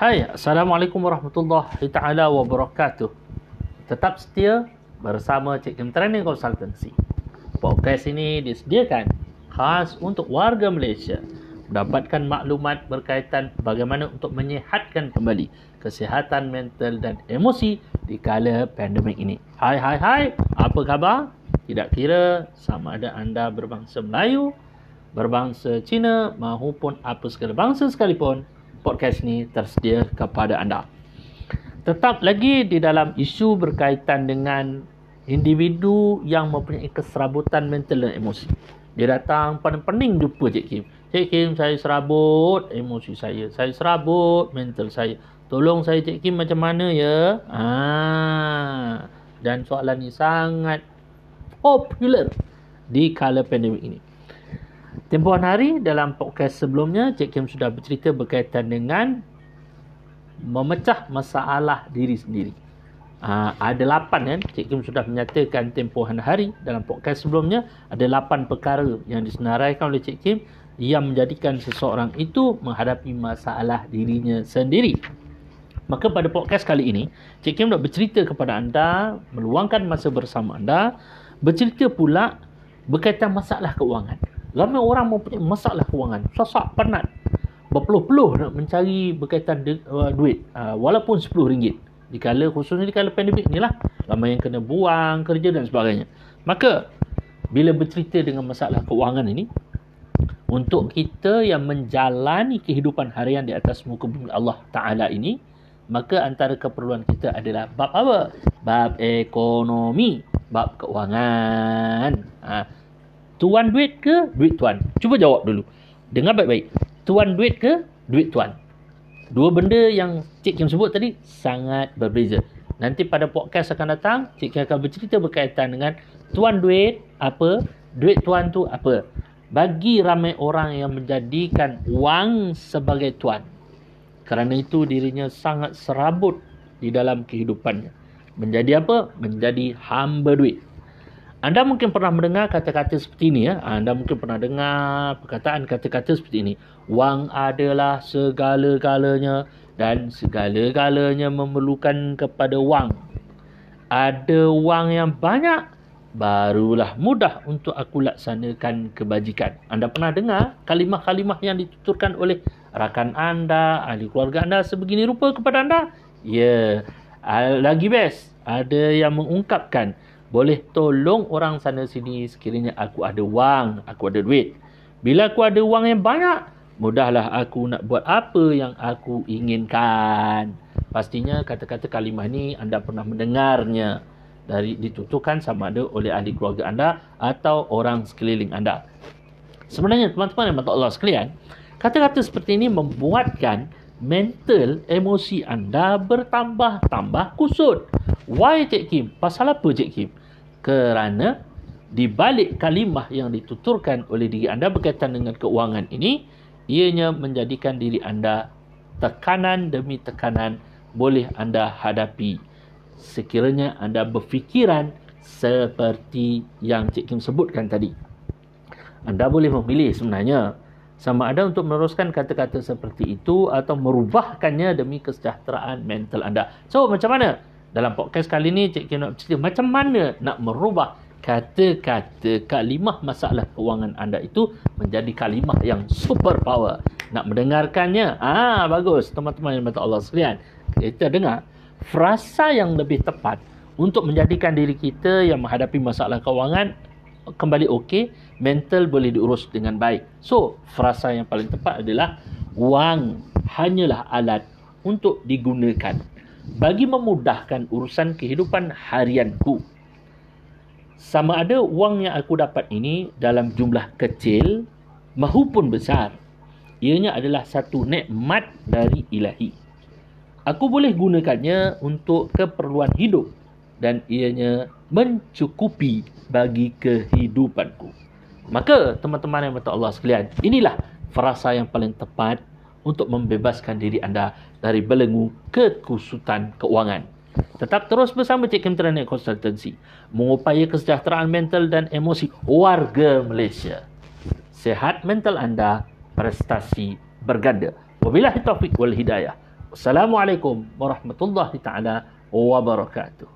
Hai, Assalamualaikum warahmatullahi taala wabarakatuh. Tetap setia bersama Cik Kim Training Consultancy. Podcast ini disediakan khas untuk warga Malaysia mendapatkan maklumat berkaitan bagaimana untuk menyehatkan kembali kesihatan mental dan emosi di kala pandemik ini. Hai hai hai, apa khabar? Tidak kira sama ada anda berbangsa Melayu, berbangsa Cina maupun apa segala bangsa sekalipun, podcast ni tersedia kepada anda. Tetap lagi di dalam isu berkaitan dengan individu yang mempunyai keserabutan mental dan emosi. Dia datang pada pening jumpa Cik Kim. Cik Kim, saya serabut emosi saya. Saya serabut mental saya. Tolong saya Cik Kim macam mana ya? Ah. Dan soalan ni sangat popular di kala pandemik ini. Tempohan hari dalam podcast sebelumnya Cik Kim sudah bercerita berkaitan dengan memecah masalah diri sendiri. Uh, ada lapan kan Cik Kim sudah menyatakan tempohan hari dalam podcast sebelumnya ada lapan perkara yang disenaraikan oleh Cik Kim yang menjadikan seseorang itu menghadapi masalah dirinya sendiri. Maka pada podcast kali ini, Cik Kim nak bercerita kepada anda, meluangkan masa bersama anda, bercerita pula berkaitan masalah keuangan. Ramai orang mempunyai masalah kewangan. Sasak, penat. Berpeluh-peluh nak mencari berkaitan de, uh, duit. Uh, walaupun RM10. Di kala, khususnya di kala pandemik ni lah. Ramai yang kena buang kerja dan sebagainya. Maka, bila bercerita dengan masalah kewangan ini, untuk kita yang menjalani kehidupan harian di atas muka bumi Allah Ta'ala ini, maka antara keperluan kita adalah bab apa? Bab ekonomi, bab kewangan. Ha. Tuan duit ke duit tuan? Cuba jawab dulu. Dengar baik-baik. Tuan duit ke duit tuan? Dua benda yang Cik Kim sebut tadi sangat berbeza. Nanti pada podcast akan datang, Cik Kim akan bercerita berkaitan dengan tuan duit apa, duit tuan tu apa. Bagi ramai orang yang menjadikan wang sebagai tuan. Kerana itu dirinya sangat serabut di dalam kehidupannya. Menjadi apa? Menjadi hamba duit. Anda mungkin pernah mendengar kata-kata seperti ini ya. Anda mungkin pernah dengar perkataan kata-kata seperti ini. Wang adalah segala-galanya dan segala-galanya memerlukan kepada wang. Ada wang yang banyak barulah mudah untuk aku laksanakan kebajikan. Anda pernah dengar kalimah-kalimah yang dituturkan oleh rakan anda, ahli keluarga anda sebegini rupa kepada anda? Ya, lagi best. Ada yang mengungkapkan boleh tolong orang sana sini sekiranya aku ada wang, aku ada duit. Bila aku ada wang yang banyak, mudahlah aku nak buat apa yang aku inginkan. Pastinya kata-kata kalimah ni anda pernah mendengarnya dari dituturkan sama ada oleh ahli keluarga anda atau orang sekeliling anda. Sebenarnya teman-teman yang mata Allah sekalian, kata-kata seperti ini membuatkan mental emosi anda bertambah-tambah kusut. Why Cik Kim? Pasal apa Cik Kim? Kerana di balik kalimah yang dituturkan oleh diri anda berkaitan dengan keuangan ini ianya menjadikan diri anda tekanan demi tekanan boleh anda hadapi. Sekiranya anda berfikiran seperti yang Cik Kim sebutkan tadi anda boleh memilih sebenarnya sama ada untuk meneruskan kata-kata seperti itu atau merubahkannya demi kesejahteraan mental anda. So macam mana dalam podcast kali ni Cik Kim nak cerita macam mana nak merubah kata-kata kalimah masalah kewangan anda itu menjadi kalimah yang super power. Nak mendengarkannya? Ah bagus teman-teman yang mata Allah sekalian. Kita dengar frasa yang lebih tepat untuk menjadikan diri kita yang menghadapi masalah kewangan kembali okey, mental boleh diurus dengan baik. So, frasa yang paling tepat adalah wang hanyalah alat untuk digunakan bagi memudahkan urusan kehidupan harianku. Sama ada wang yang aku dapat ini dalam jumlah kecil maupun besar, ianya adalah satu nikmat dari ilahi. Aku boleh gunakannya untuk keperluan hidup dan ianya mencukupi bagi kehidupanku. Maka teman-teman yang mata Allah sekalian, inilah frasa yang paling tepat untuk membebaskan diri anda dari belenggu kekusutan keuangan. Tetap terus bersama Cik Kim Internet Consultancy mengupaya kesejahteraan mental dan emosi warga Malaysia. Sehat mental anda, prestasi berganda. Wabillahi taufiq wal hidayah. Assalamualaikum warahmatullahi taala wabarakatuh.